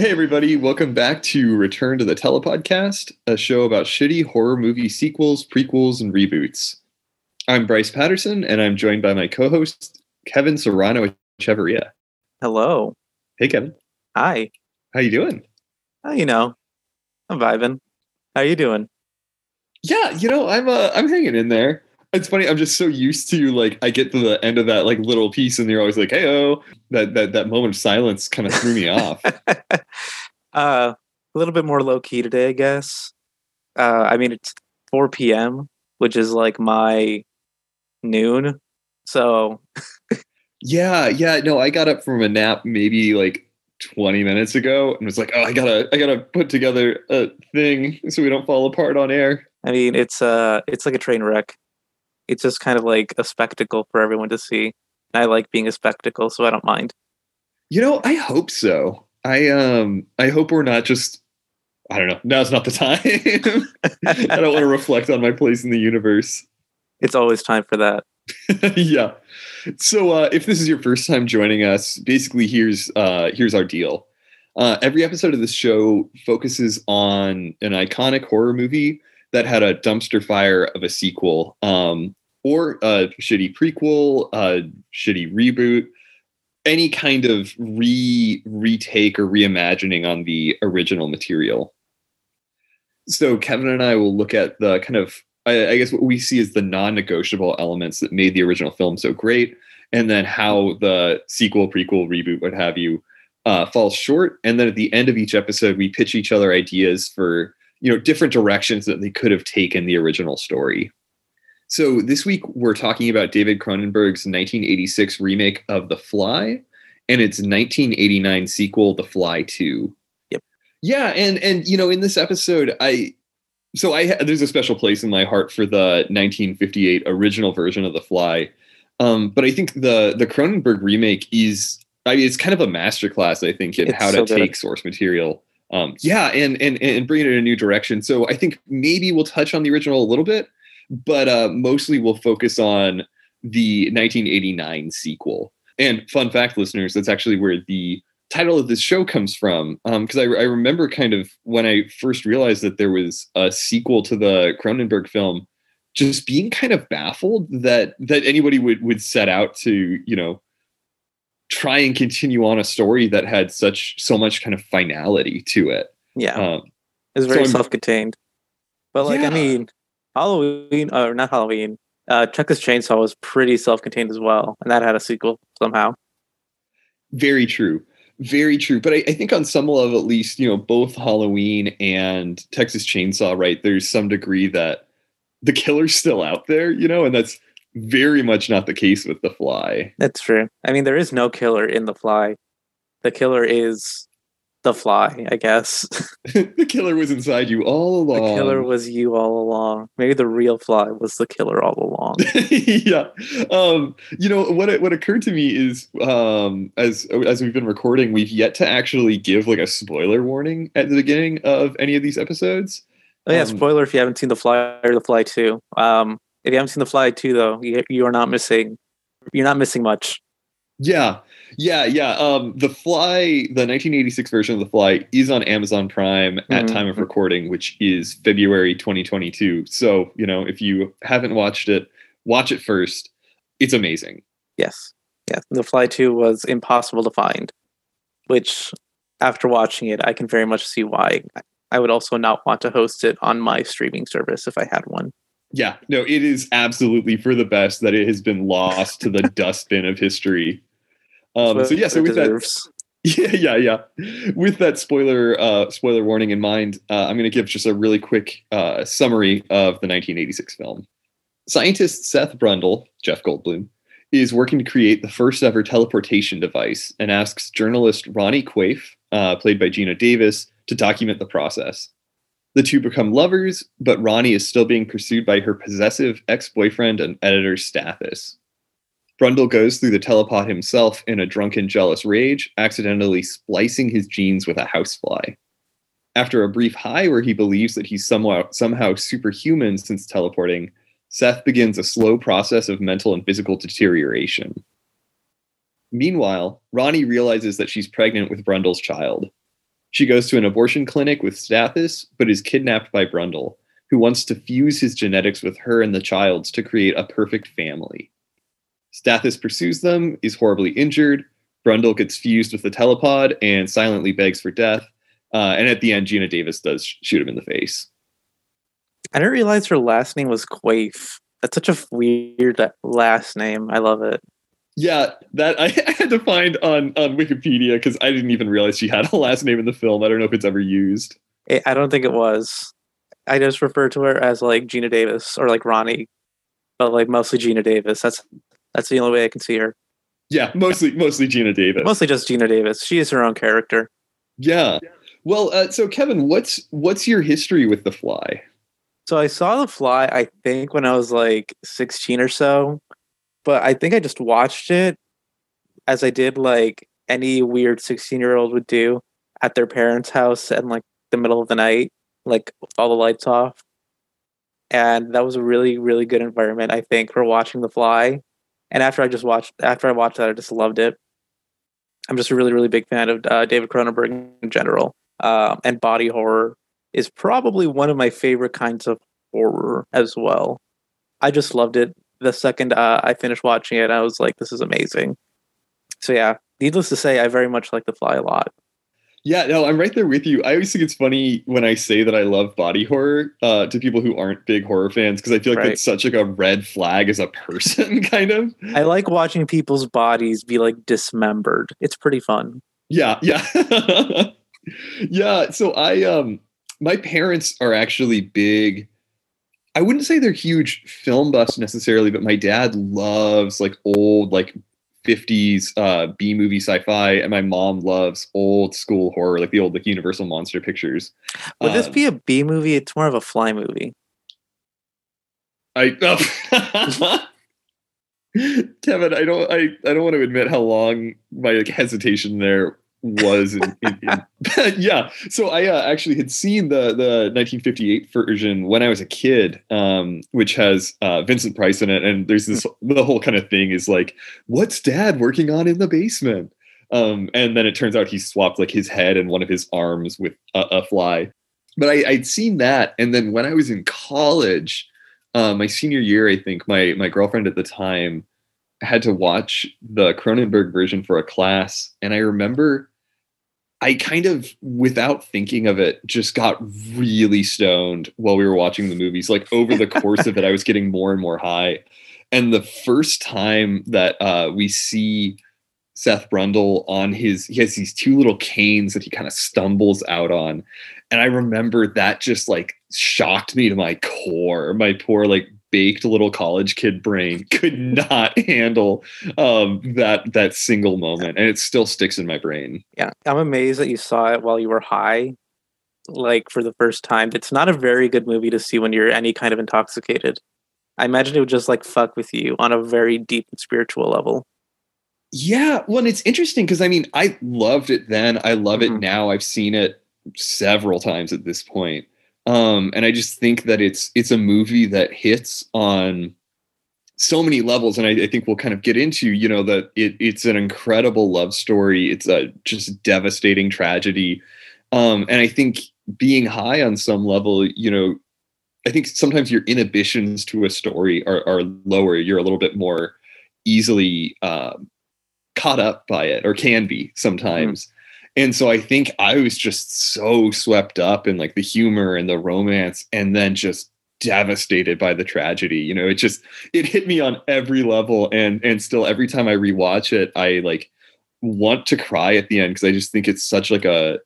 Hey, everybody, welcome back to Return to the Telepodcast, a show about shitty horror movie sequels, prequels, and reboots. I'm Bryce Patterson, and I'm joined by my co host, Kevin Serrano Echeverria. Hello. Hey, Kevin. Hi. How you doing? Oh, you know, I'm vibing. How you doing? Yeah, you know, I'm uh, I'm hanging in there. It's funny. I'm just so used to like I get to the end of that like little piece, and you're always like, "Hey, oh!" That that that moment of silence kind of threw me off. Uh, a little bit more low key today, I guess. Uh, I mean, it's 4 p.m., which is like my noon. So, yeah, yeah. No, I got up from a nap maybe like 20 minutes ago and was like, "Oh, I gotta, I gotta put together a thing so we don't fall apart on air." I mean, it's uh, it's like a train wreck it's just kind of like a spectacle for everyone to see. And I like being a spectacle, so I don't mind. You know, I hope so. I um I hope we're not just I don't know. Now's not the time. I don't want to reflect on my place in the universe. It's always time for that. yeah. So uh, if this is your first time joining us, basically here's uh, here's our deal. Uh, every episode of this show focuses on an iconic horror movie that had a dumpster fire of a sequel. Um, or a shitty prequel, a shitty reboot, any kind of re retake or reimagining on the original material. So Kevin and I will look at the kind of I, I guess what we see is the non-negotiable elements that made the original film so great, and then how the sequel, prequel, reboot, what have you, uh, falls short. And then at the end of each episode, we pitch each other ideas for you know different directions that they could have taken the original story. So this week we're talking about David Cronenberg's 1986 remake of The Fly and its 1989 sequel The Fly 2. Yep. Yeah, and and you know in this episode I so I there's a special place in my heart for the 1958 original version of The Fly. Um, but I think the the Cronenberg remake is I mean, it's kind of a masterclass I think in it's how to so take source material um, yeah and and and bring it in a new direction so i think maybe we'll touch on the original a little bit but uh, mostly we'll focus on the 1989 sequel. And fun fact, listeners, that's actually where the title of this show comes from. Because um, I, I remember kind of when I first realized that there was a sequel to the Cronenberg film, just being kind of baffled that that anybody would would set out to you know try and continue on a story that had such so much kind of finality to it. Yeah, um, it's very so self-contained. But like, yeah. I mean, Halloween or not Halloween. Uh, Texas Chainsaw was pretty self-contained as well, and that had a sequel somehow. Very true, very true. But I, I think on some level, at least, you know, both Halloween and Texas Chainsaw, right? There's some degree that the killer's still out there, you know, and that's very much not the case with The Fly. That's true. I mean, there is no killer in The Fly. The killer is the fly, I guess. the killer was inside you all along. The killer was you all along. Maybe the real fly was the killer all along. yeah. Um, you know what? What occurred to me is, um, as as we've been recording, we've yet to actually give like a spoiler warning at the beginning of any of these episodes. Oh yeah, um, spoiler if you haven't seen the fly or the fly two. Um, if you haven't seen the fly two, though, you, you are not missing. You're not missing much. Yeah, yeah, yeah. Um, the Fly, the 1986 version of The Fly, is on Amazon Prime at mm-hmm. time of recording, which is February 2022. So you know, if you haven't watched it, watch it first. It's amazing. Yes, yes. The Fly 2 was impossible to find, which after watching it, I can very much see why. I would also not want to host it on my streaming service if I had one. Yeah, no, it is absolutely for the best that it has been lost to the dustbin of history. Um, so yeah, so with deserves. that, yeah, yeah, yeah. With that spoiler uh, spoiler warning in mind, uh, I'm going to give just a really quick uh, summary of the 1986 film. Scientist Seth Brundle, Jeff Goldblum, is working to create the first ever teleportation device and asks journalist Ronnie Quaife, uh, played by Geena Davis, to document the process. The two become lovers, but Ronnie is still being pursued by her possessive ex boyfriend and editor Stathis. Brundle goes through the telepod himself in a drunken, jealous rage, accidentally splicing his genes with a housefly. After a brief high where he believes that he's somehow, somehow superhuman since teleporting, Seth begins a slow process of mental and physical deterioration. Meanwhile, Ronnie realizes that she's pregnant with Brundle's child. She goes to an abortion clinic with Stathis, but is kidnapped by Brundle, who wants to fuse his genetics with her and the child's to create a perfect family. Stathis pursues them, is horribly injured. Brundle gets fused with the telepod and silently begs for death. Uh, and at the end, Geena Davis does shoot him in the face. I didn't realize her last name was Quaife. That's such a weird last name. I love it. Yeah, that I had to find on on Wikipedia because I didn't even realize she had a last name in the film. I don't know if it's ever used. I don't think it was. I just refer to her as like Geena Davis or like Ronnie, but like mostly Geena Davis. That's that's the only way I can see her. Yeah, mostly mostly Geena Davis. Mostly just Geena Davis. She is her own character. Yeah. Well, uh, so Kevin, what's what's your history with The Fly? So I saw The Fly, I think, when I was like 16 or so, but I think I just watched it as I did like any weird 16 year old would do at their parents' house in like the middle of the night, like all the lights off. And that was a really, really good environment, I think, for watching The Fly. And after I just watched, after I watched that, I just loved it. I'm just a really, really big fan of uh, David Cronenberg in general. Uh, and body horror is probably one of my favorite kinds of horror as well. I just loved it. The second uh, I finished watching it, I was like, this is amazing. So, yeah, needless to say, I very much like The Fly a lot. Yeah, no, I'm right there with you. I always think it's funny when I say that I love body horror uh, to people who aren't big horror fans because I feel like right. that's such like a red flag as a person, kind of. I like watching people's bodies be like dismembered. It's pretty fun. Yeah, yeah, yeah. So I um my parents are actually big. I wouldn't say they're huge film buffs necessarily, but my dad loves like old, like 50s uh, B movie sci-fi, and my mom loves old school horror, like the old like Universal monster pictures. Would um, this be a B movie? It's more of a fly movie. I oh. Kevin, I don't I, I don't want to admit how long my like, hesitation there was in, in, in yeah so i uh, actually had seen the the 1958 version when i was a kid um, which has uh, vincent price in it and there's this the whole kind of thing is like what's dad working on in the basement? Um, and then it turns out he swapped like his head and one of his arms with a, a fly. But I, i'd seen that and then when i was in college uh, my senior year i think my my girlfriend at the time had to watch the Cronenberg version for a class. And I remember I kind of, without thinking of it, just got really stoned while we were watching the movies. Like over the course of it, I was getting more and more high. And the first time that uh, we see Seth Brundle on his, he has these two little canes that he kind of stumbles out on. And I remember that just like shocked me to my core. My poor, like, baked little college kid brain could not handle um, that that single moment, and it still sticks in my brain. Yeah, I'm amazed that you saw it while you were high, like for the first time. It's not a very good movie to see when you're any kind of intoxicated. I imagine it would just like fuck with you on a very deep and spiritual level. Yeah, well, it's interesting because I mean, I loved it then. I love mm-hmm. it now. I've seen it several times at this point. Um, and I just think that it's it's a movie that hits on so many levels, and I, I think we'll kind of get into you know that it, it's an incredible love story. It's a just devastating tragedy, um, and I think being high on some level, you know, I think sometimes your inhibitions to a story are, are lower. You're a little bit more easily uh, caught up by it, or can be sometimes. Mm and so i think i was just so swept up in like the humor and the romance and then just devastated by the tragedy you know it just it hit me on every level. And and still every time i rewatch it i like want to cry at the end because i just think it's such like a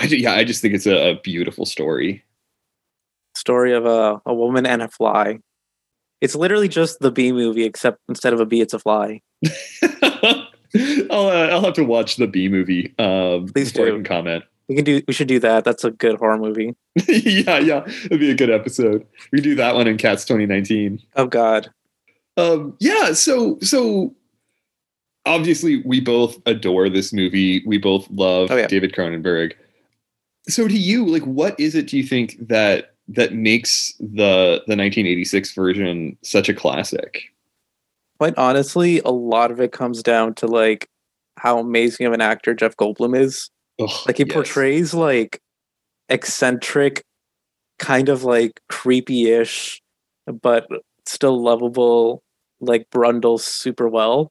I, yeah i just think it's a, a beautiful story. Story of a, a woman and a fly. It's literally just the bee movie except instead of a bee it's a fly I'll uh, I'll have to watch the B movie. Um, Please do. I can comment. We can do. We should do that. That's a good horror movie. yeah, yeah, it'd be a good episode. We do that one in Cats 2019. Oh God. Um. Yeah. So so. Obviously, we both adore this movie. We both love oh, yeah. David Cronenberg. So, to you, like, what is it? Do you think that that makes the the 1986 version such a classic? Quite honestly, a lot of it comes down to like how amazing of an actor Jeff Goldblum is. Like he yes. portrays like eccentric, kind of like creepy-ish, but still lovable, like Brundle super well.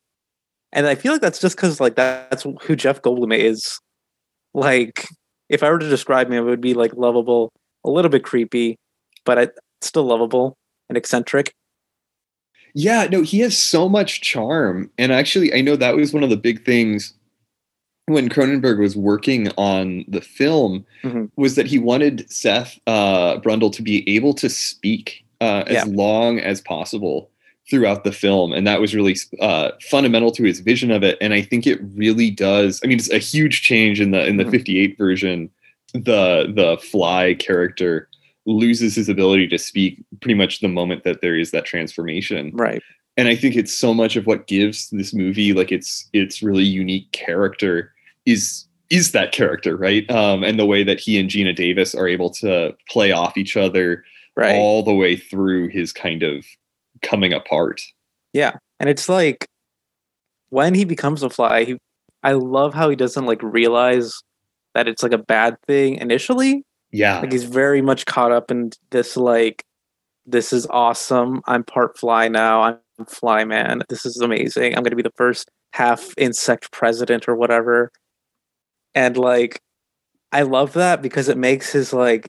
And I feel like that's just because like that's who Jeff Goldblum is. Like, if I were to describe him, it would be like lovable, a little bit creepy, but I, still lovable and eccentric. Yeah, no, he has so much charm. And actually, I know that was one of the big things when Cronenberg was working on the film Mhm. was that he wanted Seth uh, Brundle to be able to speak uh, as Yeah. long as possible throughout the film, and that was really uh, fundamental to his vision of it. And I think it really does. I mean, it's a huge change in the in the Mhm. '58 version. The the Fly character loses his ability to speak pretty much the moment that there is that transformation Right. and i think it's so much of what gives this movie like its its really unique character is is that character right um and the way that he and geena davis are able to play off each other Right. all the way through his kind of coming apart Yeah. and it's like when he becomes a fly he i love how he doesn't like realize that it's like a bad thing initially yeah. Like he's very much caught up in this like this is awesome. I'm part fly now. I'm fly man. This is amazing. I'm going to be the first half insect president or whatever. And like i love that because it makes his like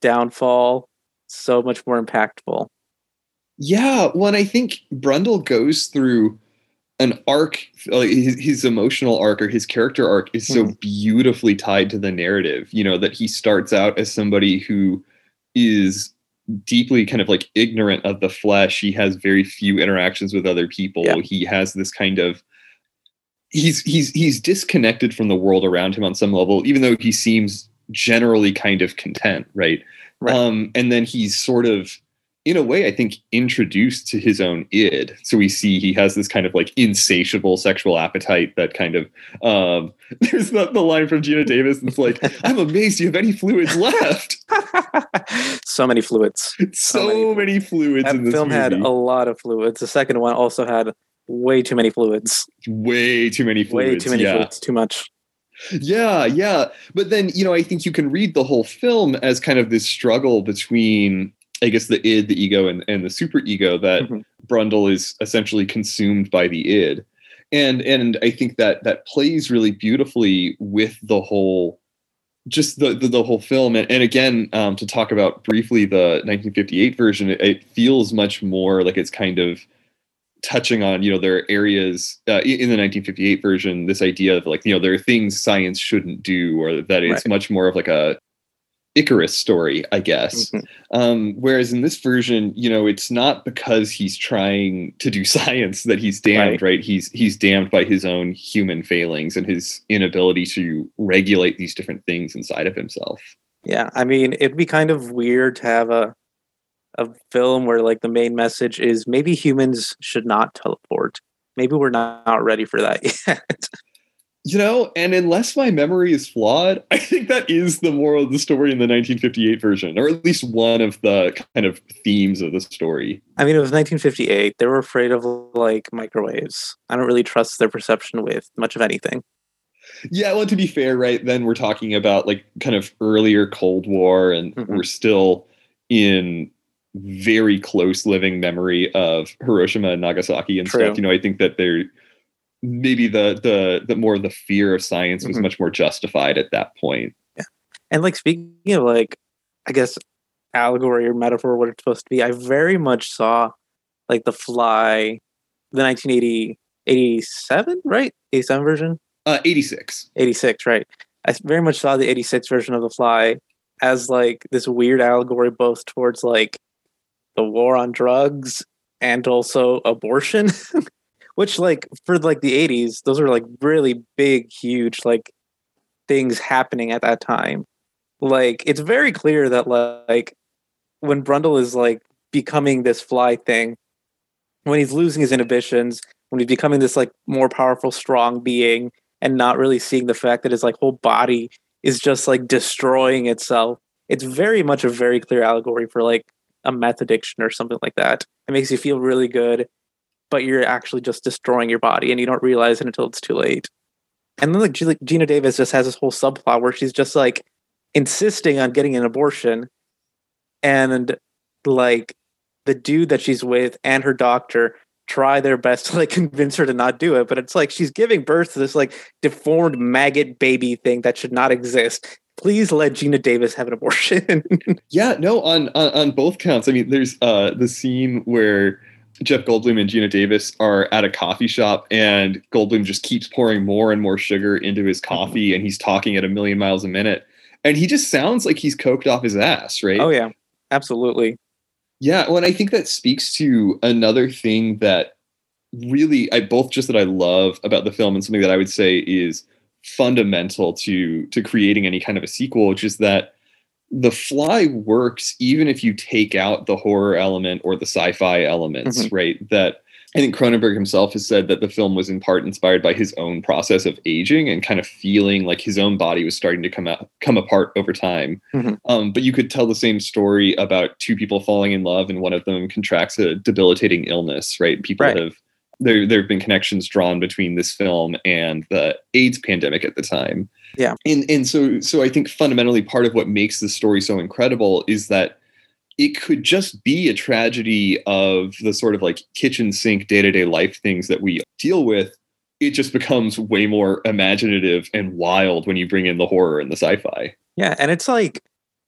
downfall so much more impactful. Yeah, well, and I think Brundle goes through an arc, like his, his emotional arc or his character arc is so Mhm. beautifully tied to the narrative. You know that he starts out as somebody who is deeply kind of like ignorant of the flesh. He has very few interactions with other people. Yeah. He has this kind of he's he's he's disconnected from the world around him on some level, even though he seems generally kind of content, right? Right. Um, and then he's sort of in a way, I think, introduced to his own id. So we see he has this kind of like insatiable sexual appetite that kind of um there's the, the line from Geena Davis that's like, I'm amazed you have any fluids left. so many fluids so many- many fluids that in this film movie. had a lot of fluids the second one also had way too many fluids way too many fluids. way too many yeah. fluids too much Yeah, yeah. But then, you know, I think you can read the whole film as kind of this struggle between, I guess, the id, the ego, and, and the super ego that Mhm. Brundle is essentially consumed by the id. And and I think that that plays really beautifully with the whole just the the, the whole film and, and again um, to talk about briefly the 1958 version it, it feels much more like it's kind of touching on you know there are areas uh, in the 1958 version this idea of like you know there are things science shouldn't do or that it's Right. much more of like a icarus story i guess Mhm. um, whereas in this version you know it's not because he's trying to do science that he's damned right, he's he's damned by his own human failings and his inability to regulate these different things inside of himself Yeah, I mean, it'd be kind of weird to have a a film where like the main message is maybe humans should not teleport. Maybe we're not ready for that yet. You know, and unless my memory is flawed, I think that is the moral of the story in the 1958 version, or at least one of the kind of themes of the story. I mean, it was 1958. They were afraid of like microwaves. I don't really trust their perception with much of anything. Yeah, well, to be fair, right, then we're talking about like kind of earlier Cold War, and Mhm. we're still in very close living memory of Hiroshima and Nagasaki and True. stuff. You know, I think that there maybe the the the more the fear of science was Mhm. much more justified at that point. Yeah. And like speaking of like, I guess allegory or metaphor, what it's supposed to be, I very much saw like the Fly, the 1980, 87, right? 87 version? Uh, 86. 86, right? I very much saw the 86 version of The Fly as like this weird allegory both towards like the war on drugs and also abortion, which like for like the 80s, those are like really big, huge like things happening at that time. Like it's very clear that like when Brundle is like becoming this fly thing, when he's losing his inhibitions, when he's becoming this like more powerful, strong being, and not really seeing the fact that his like whole body is just like destroying itself. It's very much a very clear allegory for like a meth addiction or something like that. It makes you feel really good, but you're actually just destroying your body and you don't realize it until it's too late. And then like Geena Davis just has this whole subplot where she's just like insisting on getting an abortion, and like the dude that she's with and her doctor try their best to like convince her to not do it but it's like she's giving birth to this like deformed maggot baby thing that should not exist please let Geena Davis have an abortion. yeah, no, on, on, on both counts. I mean, there's uh the scene where Jeff Goldblum and Geena Davis are at a coffee shop, and Goldblum just keeps pouring more and more sugar into his coffee, and he's talking at a million miles a minute, and he just sounds like he's coked off his ass, right? Oh yeah, absolutely. Yeah, well, and I think that speaks to another thing that really I both just that I love about the film and something that I would say is fundamental to to creating any kind of a sequel, which is that the fly works even if you take out the horror element or the sci-fi elements, mm-hmm. right? That I think Cronenberg himself has said that the film was in part inspired by his own process of aging and kind of feeling like his own body was starting to come out, come apart over time. Mm-hmm. Um, but you could tell the same story about two people falling in love and one of them contracts a debilitating illness, right? People right. have there there have been connections drawn between this film and the AIDS pandemic at the time. Yeah. And and so so I think fundamentally part of what makes the story so incredible is that it could just be a tragedy of the sort of like kitchen sink day-to-day life things that we deal with. It just becomes way more imaginative and wild when you bring in the horror and the sci-fi. Yeah, and it's like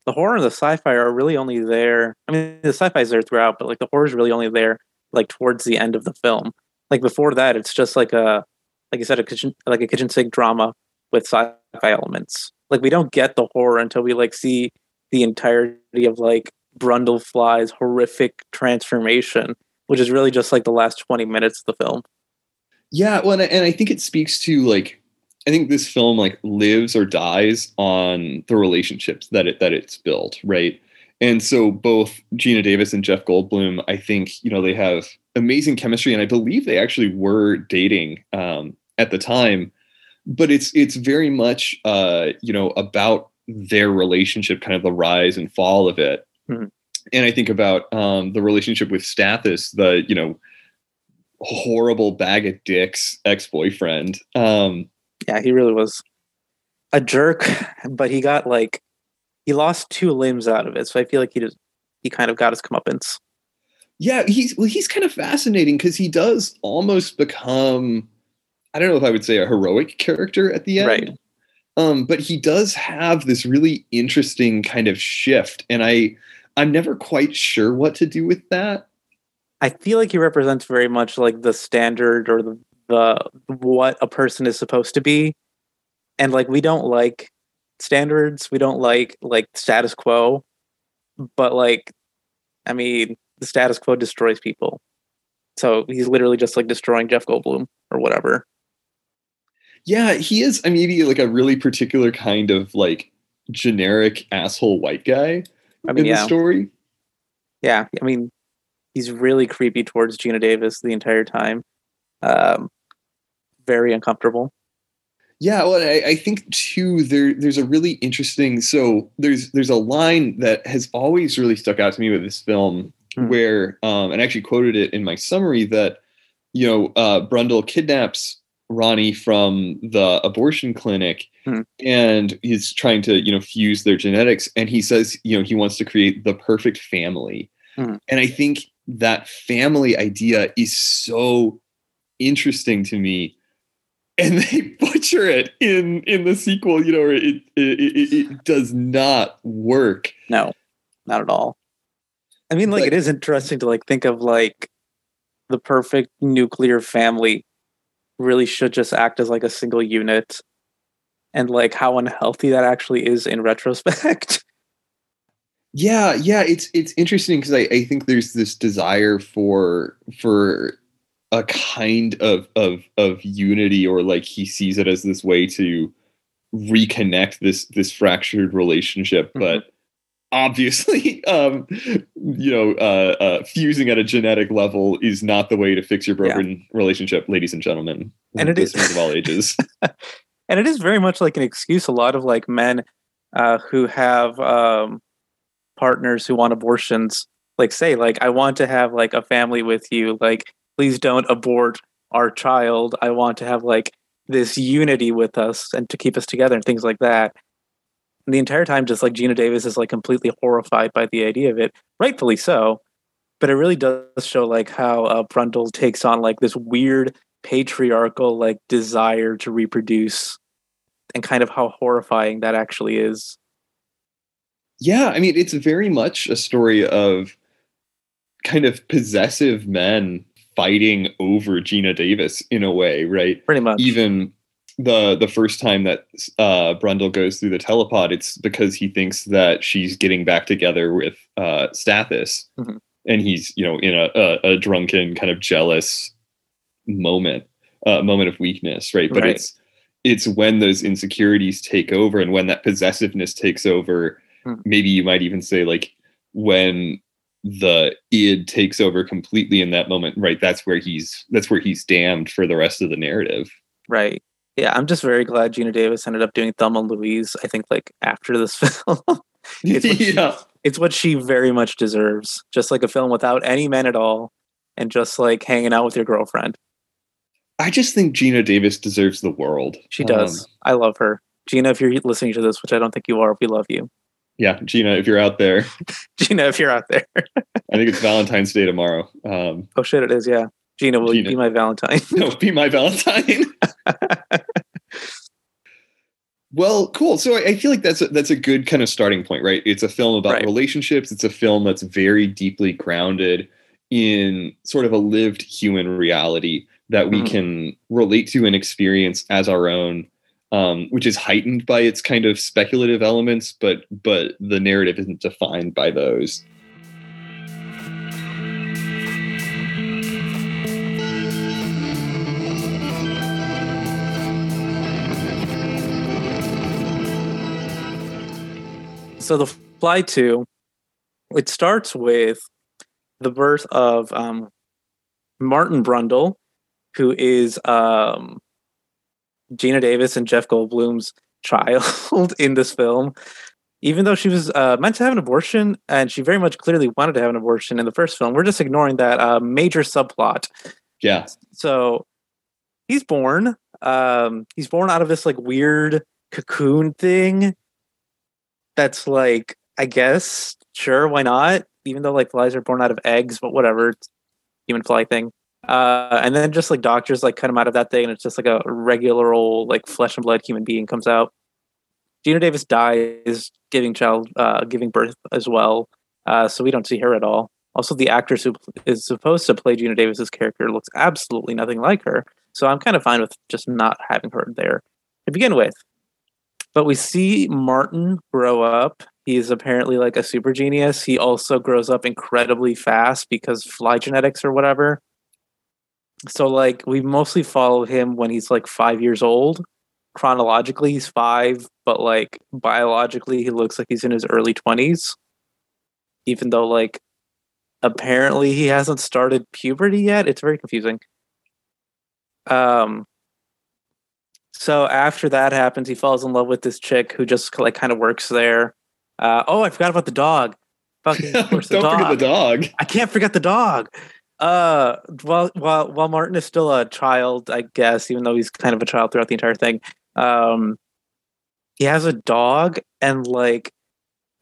the horror and the sci-fi are really only there. I mean, the sci-fi is there throughout, but like the horror is really only there like towards the end of the film. Like before that, it's just like a, like you said, a kitchen, like a kitchen sink drama with sci-fi elements. Like we don't get the horror until we like see the entirety of like Brundlefly's horrific transformation, which is really just like the last twenty minutes of the film. Yeah, well, and I, and I think it speaks to like I think this film like lives or dies on the relationships that it that it's built, right? And so both Geena Davis and Jeff Goldblum, I think, you know, they have amazing chemistry, and I believe they actually were dating um, at the time. But it's it's very much uh, you know about their relationship, kind of the rise and fall of it. Mm-hmm. And I think about um, the relationship with Stathis, the you know horrible bag of dicks ex boyfriend. Um, yeah, he really was a jerk, but he got like he lost two limbs out of it, so I feel like he just he kind of got his comeuppance. Yeah, he's well, he's kind of fascinating because he does almost become I don't know if I would say a heroic character at the end. Right. Um, but he does have this really interesting kind of shift, and I I'm never quite sure what to do with that. I feel like he represents very much like the standard or the, the what a person is supposed to be, and like we don't like standards. We don't like like status quo, but like, I mean, the status quo destroys people. So he's literally just like destroying Jeff Goldblum or whatever. Yeah, he is. I mean, maybe like a really particular kind of like generic asshole white guy I mean, in yeah. the story. Yeah, I mean, he's really creepy towards Geena Davis the entire time. Um, very uncomfortable. Yeah, well, I, I, think too there there's a really interesting so there's there's a line that has always really stuck out to me with this film mm. where um and I actually quoted it in my summary that you know uh Brundle kidnaps Ronnie from the abortion clinic mm. and he's trying to you know fuse their genetics and he says you know he wants to create the perfect family mm. and I think that family idea is so interesting to me and they butcher it in in the sequel you know it it, it, it does not work no not at all i mean like but, it is interesting to like think of like the perfect nuclear family really should just act as like a single unit and like how unhealthy that actually is in retrospect yeah yeah it's it's interesting because I, I think there's this desire for for a kind of of of unity or like he sees it as this way to reconnect this this fractured relationship mm-hmm. but obviously um you know uh, uh fusing at a genetic level is not the way to fix your broken yeah. relationship ladies and gentlemen and it is of all ages and it is very much like an excuse a lot of like men uh who have um partners who want abortions like say like i want to have like a family with you like please don't abort our child. I want to have like this unity with us and to keep us together and things like that. And the entire time, just like Geena Davis is like completely horrified by the idea of it, rightfully so. But it really does show like how uh, Brundle takes on like this weird patriarchal like desire to reproduce, and kind of how horrifying that actually is. Yeah, I mean, it's very much a story of kind of possessive men fighting over Geena Davis in a way, right? Pretty much. Even the the first time that uh, Brundle goes through the telepod, it's because he thinks that she's getting back together with uh, Stathis, Mhm. and he's you know in a, a, a drunken kind of jealous moment, uh, moment of weakness, right? But Right. it's it's when those insecurities take over, and when that possessiveness takes over. Hmm. Maybe you might even say like when the id takes over completely in that moment right that's where he's that's where he's damned for the rest of the narrative Right. Yeah, I'm just very glad Geena Davis ended up doing Thelma and Louise. I think like after this film, It's what she- yeah it's what she very much deserves. Just like a film without any men at all, and just like hanging out with your girlfriend. i just think geena davis deserves the world She does. Um, I love her. Geena, if you're listening to this, which I don't think you are, we love you. yeah geena if you're out there Geena, if you're out there. i think it's valentine's day tomorrow um Oh shit, it is. Yeah. Geena, will you be my Valentine? no be my valentine well cool so I, I feel like that's a, that's a good kind of starting point right it's a film about Right. relationships it's a film that's very deeply grounded in sort of a lived human reality that we Mhm. can relate to and experience as our own um, which is heightened by its kind of speculative elements but but the narrative isn't defined by those So the Fly 2, it starts with the birth of um, Martin Brundle, who is um, Geena Davis and Jeff Goldblum's child in this film. Even though she was uh, meant to have an abortion, and she very much clearly wanted to have an abortion in the first film, we're just ignoring that uh, major subplot. yeah So he's born. Um, he's born out of this like weird cocoon thing. That's like, I guess, sure, why not? Even though like flies are born out of eggs, but whatever, human fly thing. Uh, and then just like doctors like cut him out of that thing, and it's just like a regular old like flesh and blood human being comes out. Geena Davis dies giving child, uh, giving birth as well. Uh, so we don't see her at all. Also, the actress who is supposed to play Geena Davis's character looks absolutely nothing like her. So I'm kind of fine with just not having her there to begin with. But we see Martin grow up. He's apparently like a super genius. He also grows up incredibly fast because fly genetics or whatever. So like we mostly follow him when he's like five years old. Chronologically, he's five, but like biologically, he looks like he's in his early twenties. Even though like apparently he hasn't started puberty yet. It's very confusing. Um so after that happens, he falls in love with this chick who just like kind of works there. Uh, oh, I forgot about the dog. Fucking course, the don't forget the dog I can't forget the dog. Uh, while while while Martin is still a child, I guess, even though he's kind of a child throughout the entire thing, um, he has a dog, and like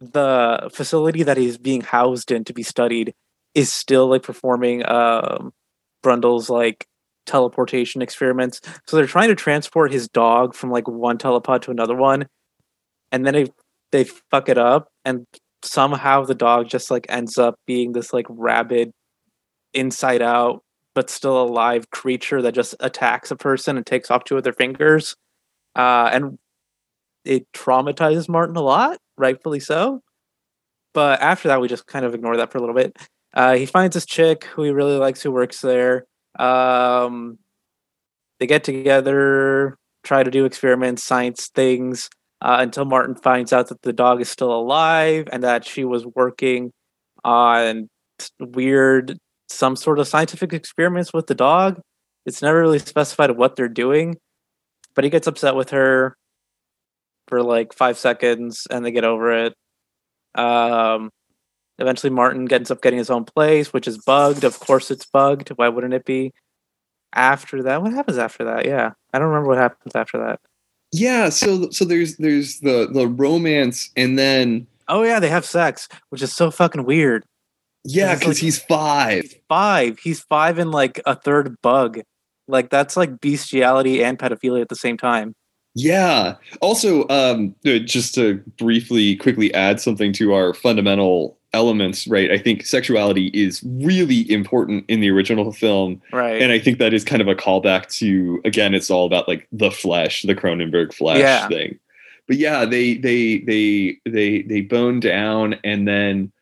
the facility that he's being housed in to be studied is still like performing um Brundle's like teleportation experiments. So they're trying to transport his dog from like one telepod to another one, and then they they fuck it up, and somehow the dog just like ends up being this like rabid, inside out but still alive creature that just attacks a person and takes off two of their fingers, uh, and it traumatizes Martin a lot, rightfully so. But after that, we just kind of ignore that for a little bit. Uh, he finds this chick who he really likes who works there. Um, they get together, try to do experiments, science things, uh, until Martin finds out that the dog is still alive and that she was working on weird, some sort of scientific experiments with the dog. It's never really specified what they're doing, but he gets upset with her for like five seconds and they get over it. Um, eventually, Martin ends up getting his own place, which is bugged. Of course, it's bugged. Why wouldn't it be? after that, what happens after that? Yeah, I don't remember what happens after that. Yeah, so so there's there's the the romance, and then Oh yeah, they have sex, which is so fucking weird. yeah, because like- he's five. He's five. He's five and like a third bug. Like that's like bestiality and pedophilia at the same time. Yeah. Also, um, uh, just to briefly, quickly add something to our fundamental elements, right? I think sexuality is really important in the original film, Right. and I think that is kind of a callback to again, it's all about like the flesh, the Cronenberg flesh Yeah. thing. But yeah, they they they they they bone down, and then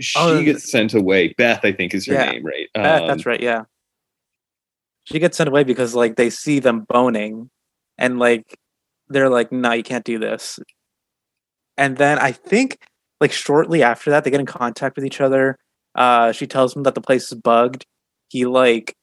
she Oh, gets sent away. Beth, I think, is her Yeah. name, right? That- Um, that's right. Yeah. She gets sent away because like they see them boning, and like they're like, "No, you can't do this." And then I think like shortly after that, they get in contact with each other. Uh, she tells him that the place is bugged. He like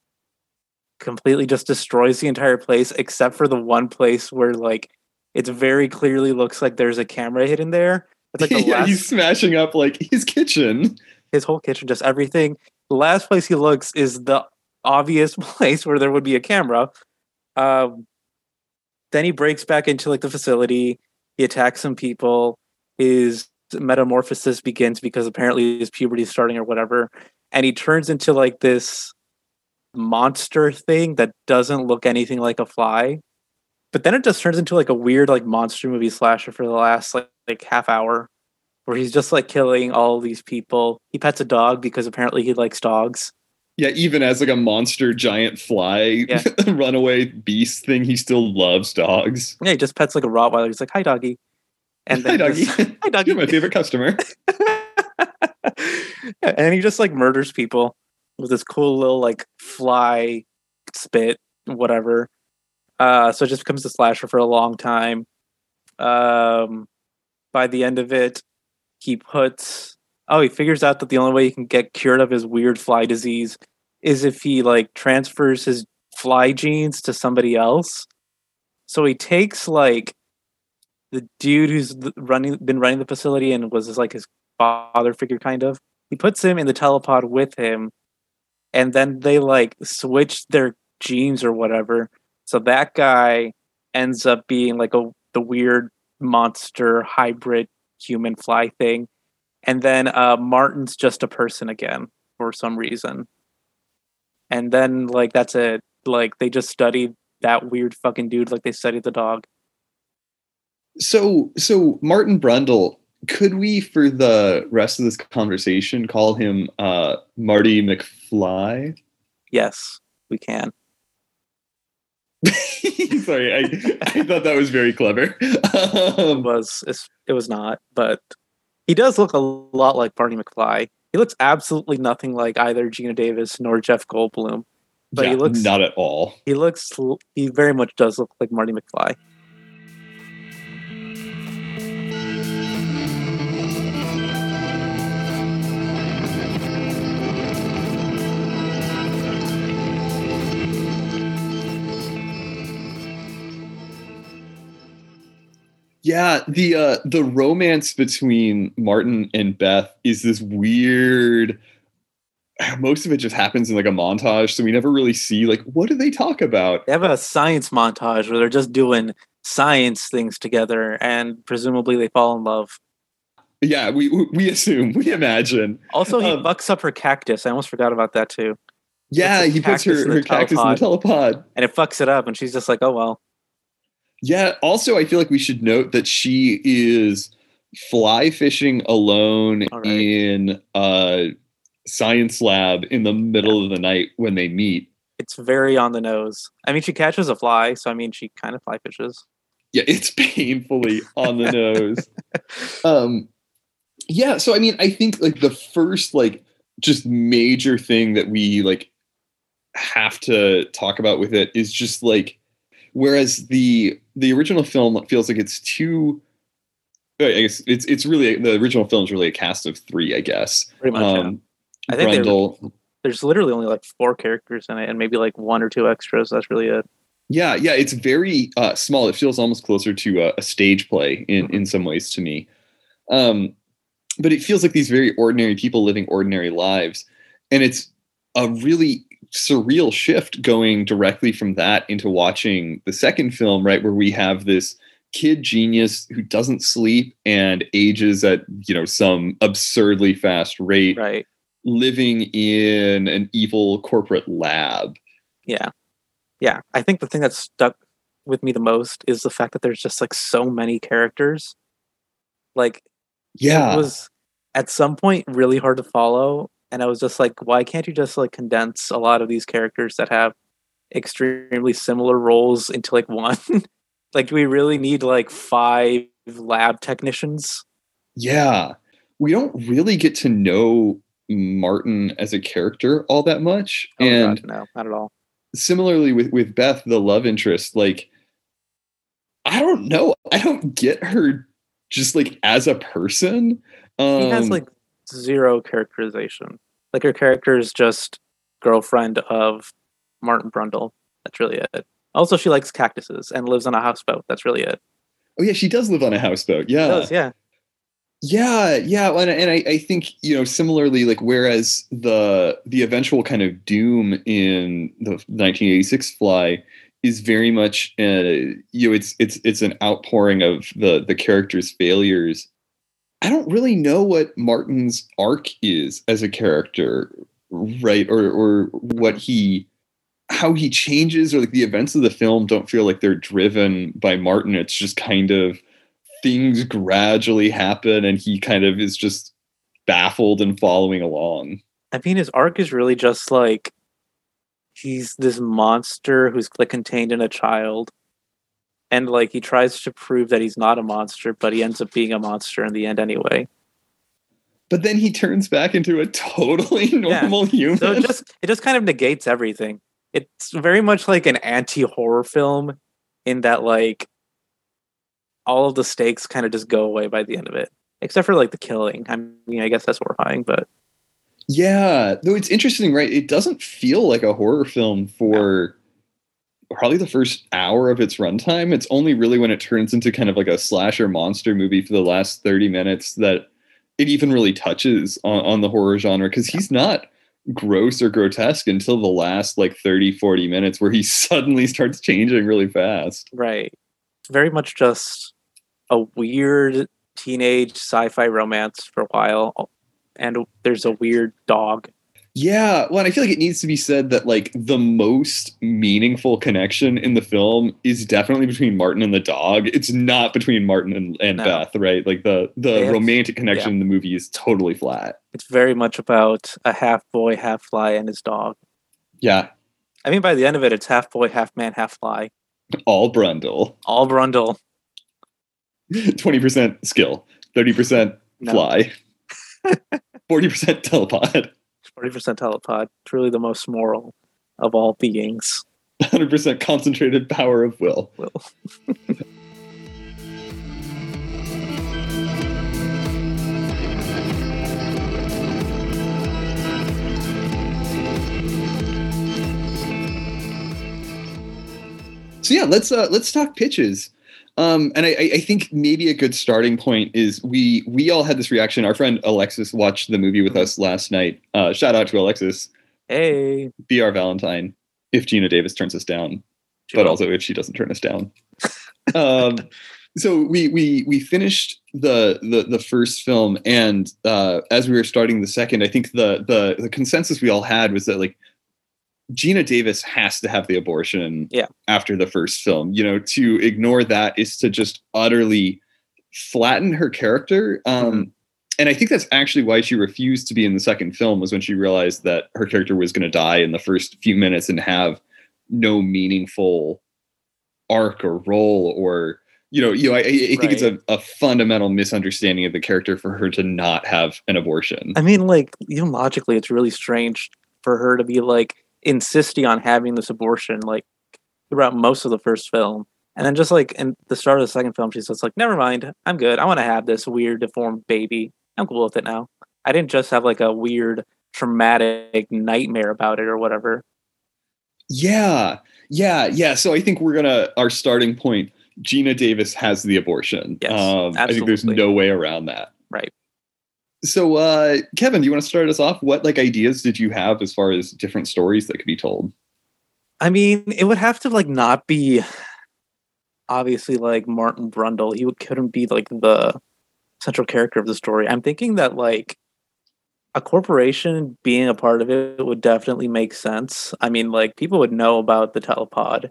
completely just destroys the entire place except for the one place where like it's very clearly looks like there's a camera hidden there. It's like the yeah, last he's smashing up like his kitchen. his whole kitchen, just everything. The last place he looks is the obvious place where there would be a camera. Um, then he breaks back into like the facility. He attacks some people. His metamorphosis begins because apparently his puberty is starting or whatever, and he turns into like this monster thing that doesn't look anything like a fly. But then it just turns into like a weird like monster movie slasher for the last like like half hour where he's just like killing all these people. He pets a dog because apparently he likes dogs. Yeah, even as like a monster giant fly Yeah. runaway beast thing, he still loves dogs. Yeah, he just pets like a Rottweiler. He's like, "Hi, doggy," and Hi, then doggy. just- hi, doggy. You're my favorite customer. And he just like murders people with this cool little like fly spit, whatever. Uh, so it just becomes a slasher for a long time. Um, by the end of it, he puts oh, he figures out that the only way he can get cured of his weird fly disease is if he like transfers his fly genes to somebody else. So he takes like the dude who's running been running the facility and was like his father figure kind of. He puts him in the telepod with him and then they like switch their genes or whatever. So that guy ends up being like a the weird monster hybrid human fly thing. And then uh Martin's just a person again for some reason. And then like that's it. Like they just studied that weird fucking dude like they studied the dog. So, so Martin Brundle, could we, for the rest of this conversation, call him uh, Marty McFly? Yes, we can. Sorry, I, I thought that was very clever. It Um, was it was not, but he does look a lot like Barney McFly. He looks absolutely nothing like either Geena Davis nor Jeff Goldblum. But he yeah, looks- not at all. He looks he very much does look like Marty McFly. Yeah, the uh the romance between Martin and Beth is this weird most of it just happens in like a montage, so we never really see like what do they talk about? They have a science montage where they're just doing science things together and presumably they fall in love. Yeah, we we- assume, we imagine. Also he Um, fucks up her cactus. I almost forgot about that too. Yeah, he puts her, her cactus in the telepod. And it fucks it up and she's just like, "Oh well." Yeah, also I feel like we should note that she is fly fishing alone right. in a science lab in the middle of the night when they meet. It's very on the nose. I mean, she catches a fly, so I mean, she kind of fly fishes. Yeah, it's painfully on the nose. Um yeah, so I mean I think like the first like just major thing that we like have to talk about with it is just like whereas the the original film feels like it's too I guess it's it's really the original film is really a cast of three, I guess. Pretty much. yeah. Um, I think Brundle, There's literally only like four characters in it, and maybe like one or two extras. That's really it. yeah, yeah, it's very uh, small. It feels almost closer to a, a stage play in Mm-hmm. in some ways to me. Um, but it feels like these very ordinary people living ordinary lives, and it's a really surreal shift going directly from that into watching the second film, right, where we have this kid genius who doesn't sleep and ages at you know some absurdly fast rate Right. living in an evil corporate lab Yeah. Yeah. I think the thing that stuck with me the most is the fact that there's just like so many characters. Like yeah it was at some point really hard to follow. And I was just like, why can't you just like condense a lot of these characters that have extremely similar roles into like one? like, do we really need like five lab technicians? yeah we don't really get to know martin as a character all that much Oh, God, and no, not at all. similarly with with beth the love interest like i don't know i don't get her just like as a person um He has like zero characterization. Like her character is just girlfriend of Martin Brundle. That's really it. Also, she likes cactuses and lives on a houseboat. That's really it. oh yeah she does live on a houseboat yeah does, yeah. Yeah, yeah, and, and I, I think you know similarly, like whereas the the eventual kind of doom in the 1986 Fly is very much uh, you know it's it's it's an outpouring of the the character's failures. I don't really know what Martin's arc is as a character, right? Or or what he how he changes or like the events of the film don't feel like they're driven by Martin. It's just kind of things gradually happen and he kind of is just baffled and following along. I mean, his arc is really just like he's this monster who's like contained in a child. And like he tries to prove that he's not a monster, but he ends up being a monster in the end anyway. But then he turns back into a totally normal human. So it just it just kind of negates everything. It's very much like an anti-horror film in that like all of the stakes kind of just go away by the end of it. Except for like the killing. I mean, I guess that's horrifying, but yeah, though it's interesting, right? It doesn't feel like a horror film for probably the first hour of its runtime. It's only really when it turns into kind of like a slasher monster movie for the last 30 minutes that it even really touches on, on the horror genre because he's not gross or grotesque until the last like 30 40 minutes where he suddenly starts changing really fast right. Very much just a weird teenage sci-fi romance for a while and there's a weird dog. Yeah well i feel like it needs to be said that like the most meaningful connection in the film is definitely between martin and the dog it's not between martin and, and No. beth right like the the have- romantic connection in the movie is totally flat It's very much about a half boy, half fly and his dog. yeah I mean by the end of it it's half boy, half man, half fly. all brundle All Brundle. 20% skill 30% fly 40% telepod 40% telepod, truly the most moral of all beings. 100% concentrated power of will Will. So yeah, let's uh, let's talk pitches. Um, and I, I think maybe a good starting point is we we all had this reaction. Our friend Alexis watched the movie with us last night. Uh, shout out to Alexis, Hey. be our Valentine if Geena Davis turns us down, but also if she doesn't turn us down. um, so we we we finished the the the first film, and uh, as we were starting the second, I think the the the consensus we all had was that like Geena Davis has to have the abortion Yeah. after the first film. You know, to ignore that is to just utterly flatten her character. Um, And I think that's actually why she refused to be in the second film was when she realized that her character was going to die in the first few minutes and have no meaningful arc or role or you know you know I, I think it's a, a fundamental misunderstanding of the character for her to not have an abortion. I mean, like, even logically, it's really strange for her to be like insisting on having this abortion, like, throughout most of the first film. And then just like in the start of the second film, she's just like, never mind, I'm good. I want to have this weird deformed baby. I'm cool with it now. I didn't just have like a weird traumatic nightmare about it or whatever. Yeah, yeah, yeah. So I think we're gonna our starting point. Geena Davis has the abortion. Yes, um, I think there's no way around that. So, uh, Kevin, do you want to start us off? What like ideas did you have as far as different stories that could be told? I mean, it would have to like not be obviously like Martin Brundle. He couldn't be like the central character of the story. I'm thinking that like a corporation being a part of it would definitely make sense. I mean, like people would know about the telepod,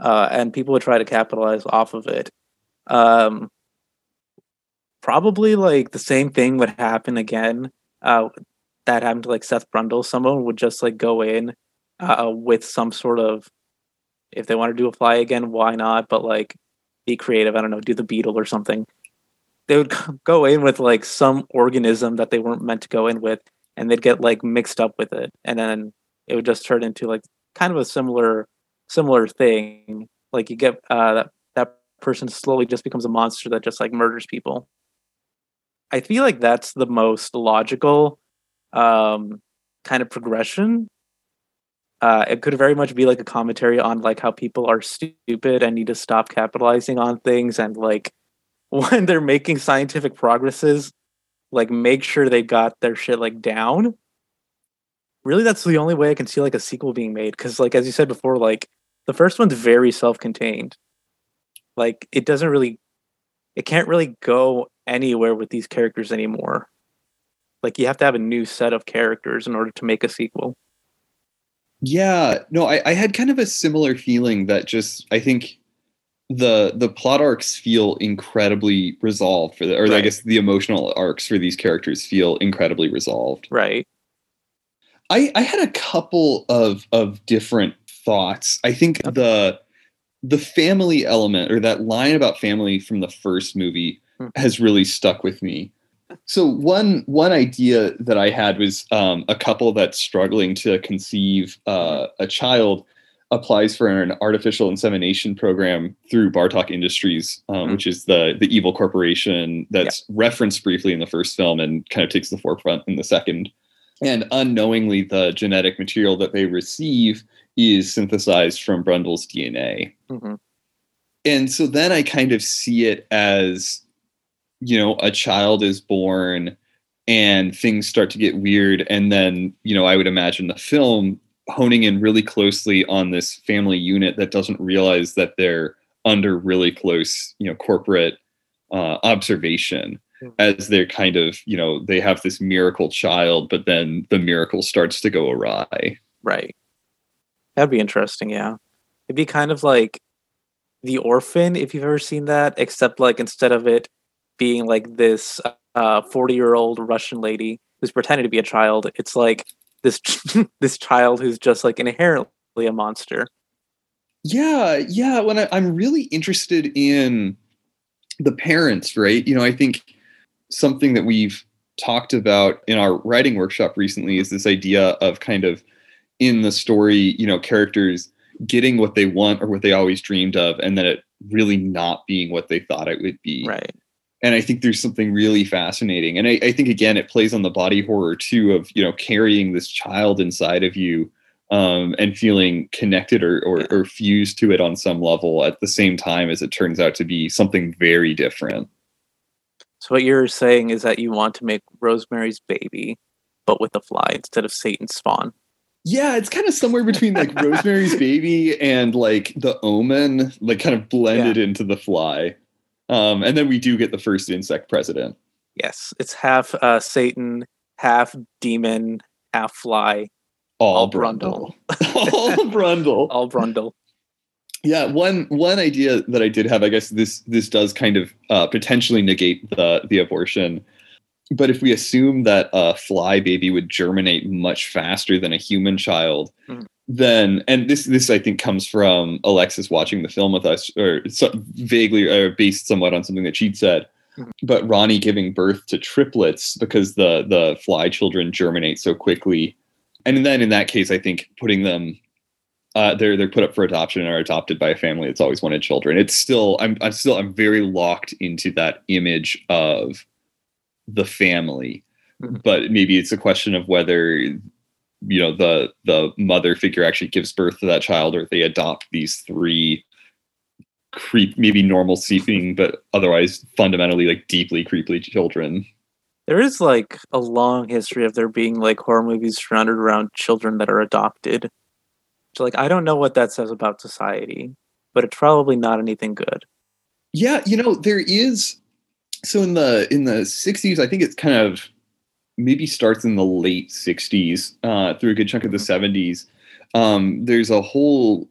uh, and people would try to capitalize off of it. Um, probably like the same thing would happen again. Uh, that happened to like Seth Brundle. Someone would just like go in uh, with some sort of, if they want to do a fly again, why not? But like be creative. I don't know, do the beetle or something they would go in with like some organism that they weren't meant to go in with and they'd get like mixed up with it and then it would just turn into like kind of a similar similar thing like you get uh that that person slowly just becomes a monster that just like murders people i feel like that's the most logical um kind of progression uh, it could very much be like a commentary on like how people are stupid and need to stop capitalizing on things and like when they're making scientific progresses, like make sure they got their shit like down. Really, that's the only way I can see like a sequel being made. Because, like as you said before, like the first one's very self-contained. Like it doesn't really, it can't really go anywhere with these characters anymore. Like you have to have a new set of characters in order to make a sequel. Yeah, no, I, I had kind of a similar feeling that just I think the the plot arcs feel incredibly resolved for the or right. I guess the emotional arcs for these characters feel incredibly resolved. Right. I I had a couple of of different thoughts. I think the the family element or that line about family from the first movie hmm. has really stuck with me. So one one idea that I had was um, a couple that's struggling to conceive uh, a child applies for an artificial insemination program through Bartok Industries, um, mm-hmm. which is the the evil corporation that's yeah. referenced briefly in the first film and kind of takes the forefront in the second. And unknowingly, the genetic material that they receive is synthesized from Brundle's DNA. Mm-hmm. And so then I kind of see it as, you know, a child is born and things start to get weird. And then, you know, I would imagine the film honing in really closely on this family unit that doesn't realize that they're under really close, you know, corporate uh, observation mm-hmm. as they're kind of, you know, they have this miracle child, but then the miracle starts to go awry. Right. That'd be interesting. Yeah. It'd be kind of like The Orphan, if you've ever seen that, except like instead of it being like this 40 uh, year old Russian lady who's pretending to be a child, it's like this this child who's just like inherently a monster. Yeah, yeah. When I, I'm really interested in the parents, right? You know, I think something that we've talked about in our writing workshop recently is this idea of kind of in the story, you know, characters getting what they want or what they always dreamed of, and then it really not being what they thought it would be. Right and I think there's something really fascinating. And I, I, think again, it plays on the body horror too of you know carrying this child inside of you um, and feeling connected or, or, or fused to it on some level at the same time as it turns out to be something very different. So what you're saying is that you want to make Rosemary's Baby, but with a fly instead of Satan's spawn. Yeah, it's kind of somewhere between like Rosemary's Baby and like The Omen, like kind of blended yeah. into the fly. Um, and then we do get the first insect president. Yes, it's half uh, Satan, half demon, half fly. All, all Brundle. all Brundle. all Brundle. Yeah, one one idea that I did have, I guess this this does kind of uh, potentially negate the the abortion. But if we assume that a fly baby would germinate much faster than a human child, mm then and this this I think comes from Alexis watching the film with us, or so, vaguely or based somewhat on something that she'd said. Mm-hmm. But Ronnie giving birth to triplets because the the fly children germinate so quickly, and then in that case, I think putting them uh, they're they're put up for adoption and are adopted by a family that's always wanted children. It's still I'm I'm still I'm very locked into that image of the family, mm-hmm. but maybe it's a question of whether you know the the mother figure actually gives birth to that child or they adopt these three creep maybe normal seeming but otherwise fundamentally like deeply creepy children There is like a long history of there being like horror movies surrounded around children that are adopted. So like I don't know what that says about society, but it's probably not anything good. Yeah, you know, there is so in the in the 60s, I think it's kind of maybe starts in the late 60s uh, through a good chunk of the 70s. Um, there's a whole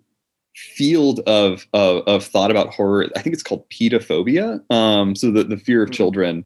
field of, of, of thought about horror. I think it's called pedophobia. Um, so the, the fear of children.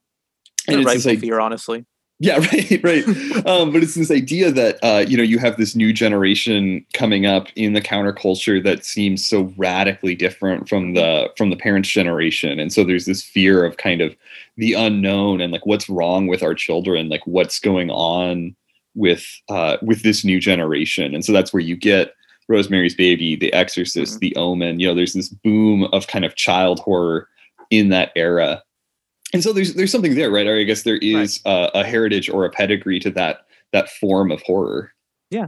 And it's this, like, fear, honestly. Yeah, right, right. um, but it's this idea that uh, you know you have this new generation coming up in the counterculture that seems so radically different from the from the parents' generation, and so there's this fear of kind of the unknown and like what's wrong with our children, like what's going on with uh, with this new generation, and so that's where you get Rosemary's Baby, The Exorcist, mm-hmm. The Omen. You know, there's this boom of kind of child horror in that era and so there's there's something there, right? Or I guess there is right. a, a heritage or a pedigree to that that form of horror. Yeah,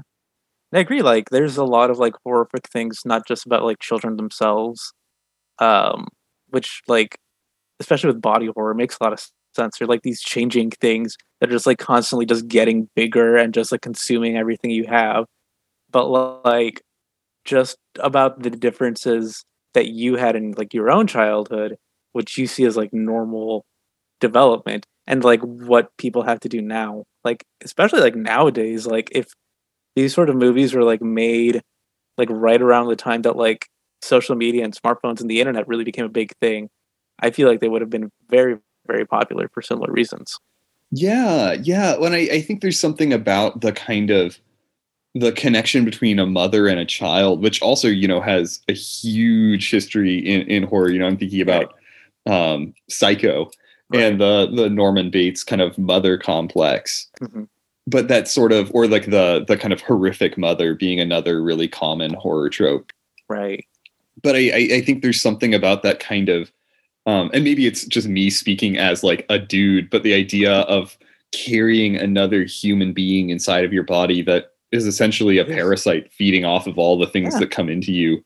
I agree. Like, there's a lot of like horrific things, not just about like children themselves, um, which like, especially with body horror, makes a lot of sense. Or like these changing things that are just like constantly just getting bigger and just like consuming everything you have. But like, just about the differences that you had in like your own childhood, which you see as like normal development and like what people have to do now. Like especially like nowadays like if these sort of movies were like made like right around the time that like social media and smartphones and the internet really became a big thing i feel like they would have been very very popular for similar reasons. Yeah yeah when I, I think there's something about the kind of the connection between a mother and a child which also you know has a huge history in in horror. You know i'm thinking about um psycho right. and the the Norman Bates kind of mother complex. Mm-hmm. But that sort of or like the the kind of horrific mother being another really common horror trope. Right. But I, I, I think there's something about that kind of um, and maybe it's just me speaking as like a dude, but the idea of carrying another human being inside of your body that is essentially a parasite feeding off of all the things yeah. that come into you.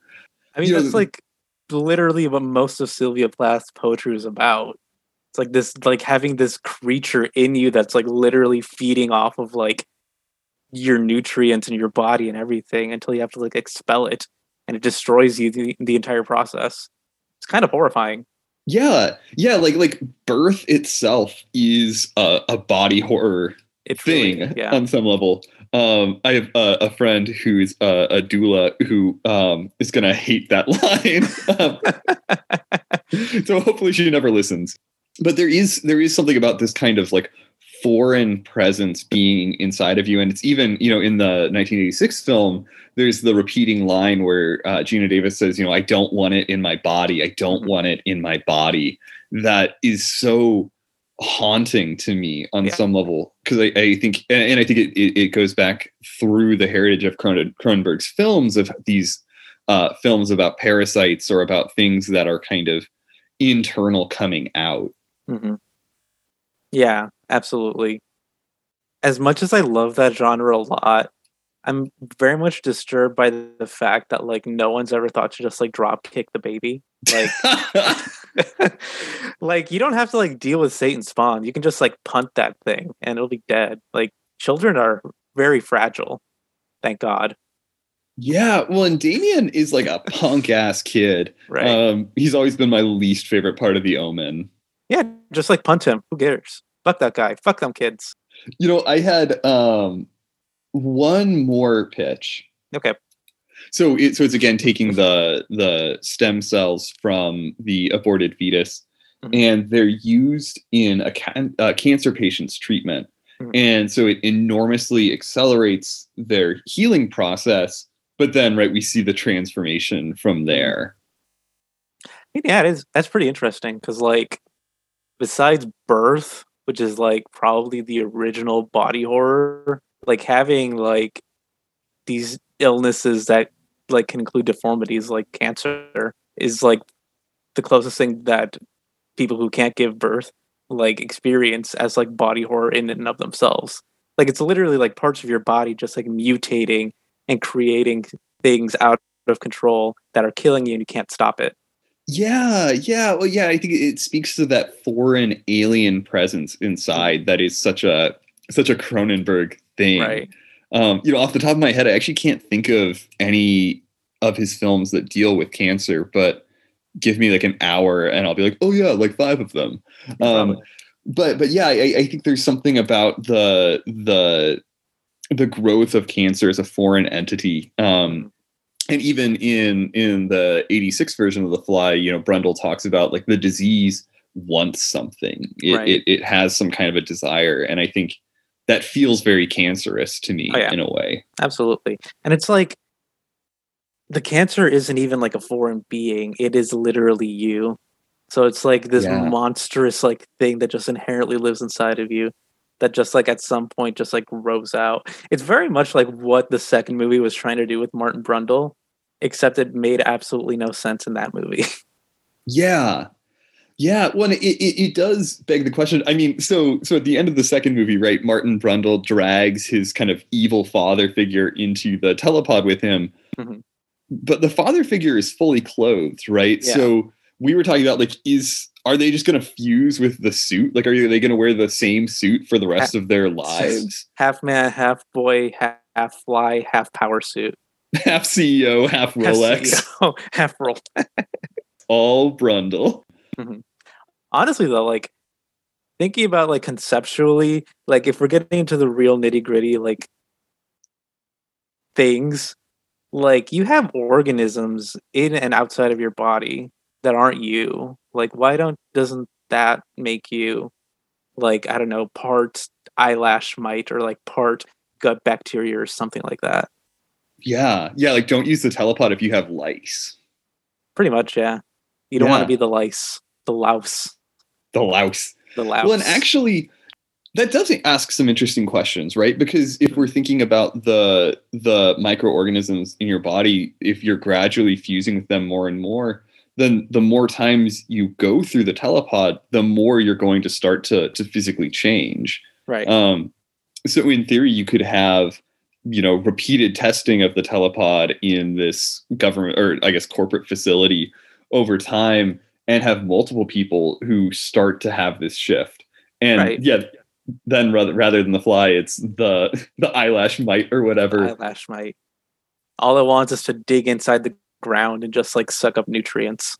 I mean, you that's know, like literally what most of Sylvia Plath's poetry is about it's like this like having this creature in you that's like literally feeding off of like your nutrients and your body and everything until you have to like expel it and it destroys you the, the entire process. It's kind of horrifying. Yeah. Yeah like like birth itself is a, a body horror thing really, yeah. on some level. Um, I have a, a friend who's a, a doula who um, is gonna hate that line. so hopefully she never listens but there is there is something about this kind of like foreign presence being inside of you and it's even you know in the 1986 film there's the repeating line where uh, geena davis says you know i don't want it in my body i don't mm-hmm. want it in my body that is so haunting to me on yeah. some level because I, I, think and, i think it, it, it, goes back through the heritage of cronenberg's films of these uh, films about parasites or about things that are kind of internal coming out Mm-hmm. Yeah, absolutely. As much as I love that genre a lot, I'm very much disturbed by the fact that like no one's ever thought to just like drop kick the baby. Like like you don't have to like deal with Satan spawn. You can just like punt that thing and it'll be dead. Like children are very fragile. Thank God. Yeah, well, and Damien is like a punk ass kid. Right. Um, he's always been my least favorite part of the Omen. Yeah, just like punt him. Who cares? Fuck that guy. Fuck them kids. You know, I had um one more pitch. Okay. So it, so it's again taking the the stem cells from the aborted fetus, mm-hmm. and they're used in a, ca- a cancer patient's treatment, mm-hmm. and so it enormously accelerates their healing process. But then, right, we see the transformation from there. Yeah, it is. That's pretty interesting because, like, besides birth which is like probably the original body horror like having like these illnesses that like can include deformities like cancer is like the closest thing that people who can't give birth like experience as like body horror in and of themselves. Like it's literally like parts of your body just like mutating and creating things out of control that are killing you and you can't stop it Yeah, yeah. Well, yeah, I think it speaks to that foreign alien presence inside that is such a such a Cronenberg thing. Right. Um, you know, off the top of my head, I actually can't think of any of his films that deal with cancer, but give me like an hour and I'll be like, oh yeah, like five of them. Um, but but yeah, I, I think there's something about the the the growth of cancer as a foreign entity. Um, and even in in the 86 version of the fly you know brundle talks about like the disease wants something it, Right. it, it has some kind of a desire and i think that feels very cancerous to me Oh, yeah. in a way Absolutely. And it's like the cancer isn't even like a foreign being. It is literally you. So it's like this Yeah. monstrous like thing that just inherently lives inside of you that just like at some point just like rose out. It's very much like what the second movie was trying to do with Martin Brundle, except it made absolutely no sense in that movie. yeah yeah well it, it, it does beg the question i mean so so at the end of the second movie right martin brundle drags his kind of evil father figure into the telepod with him Mhm. but the father figure is fully clothed right Yeah. so we were talking about like is are they just going to fuse with the suit? Like are they going to wear the same suit for the rest of their lives? half man, half boy, half, half fly, half power suit. half ceo half Half rolex. CEO, half roll. all brundle. Mm-hmm. Honestly though like thinking about like conceptually like if we're getting into the real nitty gritty like things like you have organisms in and outside of your body that aren't you like why don't doesn't that make you like i don't know part eyelash mite or like part gut bacteria or something like that? Yeah yeah like don't use the telepod if you have lice. Pretty much yeah. You don't want to be the lice the louse. The louse. The louse Well, and actually, that does ask some interesting questions, right? Because if we're thinking about the the microorganisms in your body, if you're gradually fusing with them more and more, then the more times you go through the telepod, the more you're going to start to to physically change. right Um, so in theory, you could have you know repeated testing of the telepod in this government or I guess corporate facility over time and have multiple people who start to have this shift. And Right. yeah, then rather rather than the fly, it's the the eyelash mite or whatever. eyelash mite. All it wants is to dig inside the ground and just like suck up nutrients.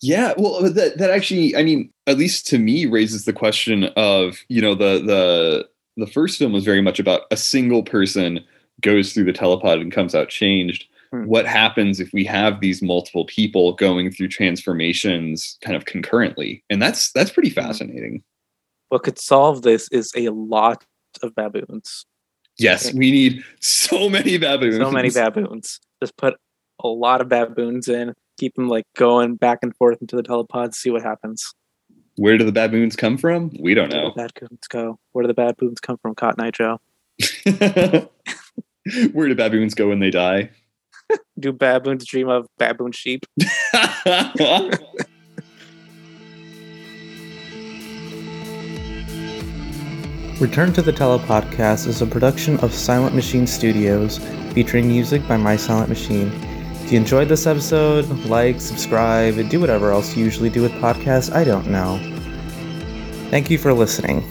Yeah, well, that that actually, I mean, at least to me, raises the question of you know the the the first film was very much about a single person goes through the telepod and comes out changed. Hmm. What happens if we have these multiple people going through transformations kind of concurrently? And that's that's pretty Hmm. fascinating. What could solve this is a lot of baboons. Yes, we need so many baboons. So many baboons. Just put a lot of baboons in, keep them like going back and forth into the telepod, see what happens. Where do the baboons come from? We don't Where know. do the baboons go? Where do the baboons come from, Cotton Eye Joe? Where do baboons go when they die? Do baboons dream of baboon sheep? Return to the Telepodcast is a production of Silent Machine Studios, featuring music by My Silent Machine. If you enjoyed this episode, like, subscribe, and do whatever else you usually do with podcasts, I don't know. Thank you for listening.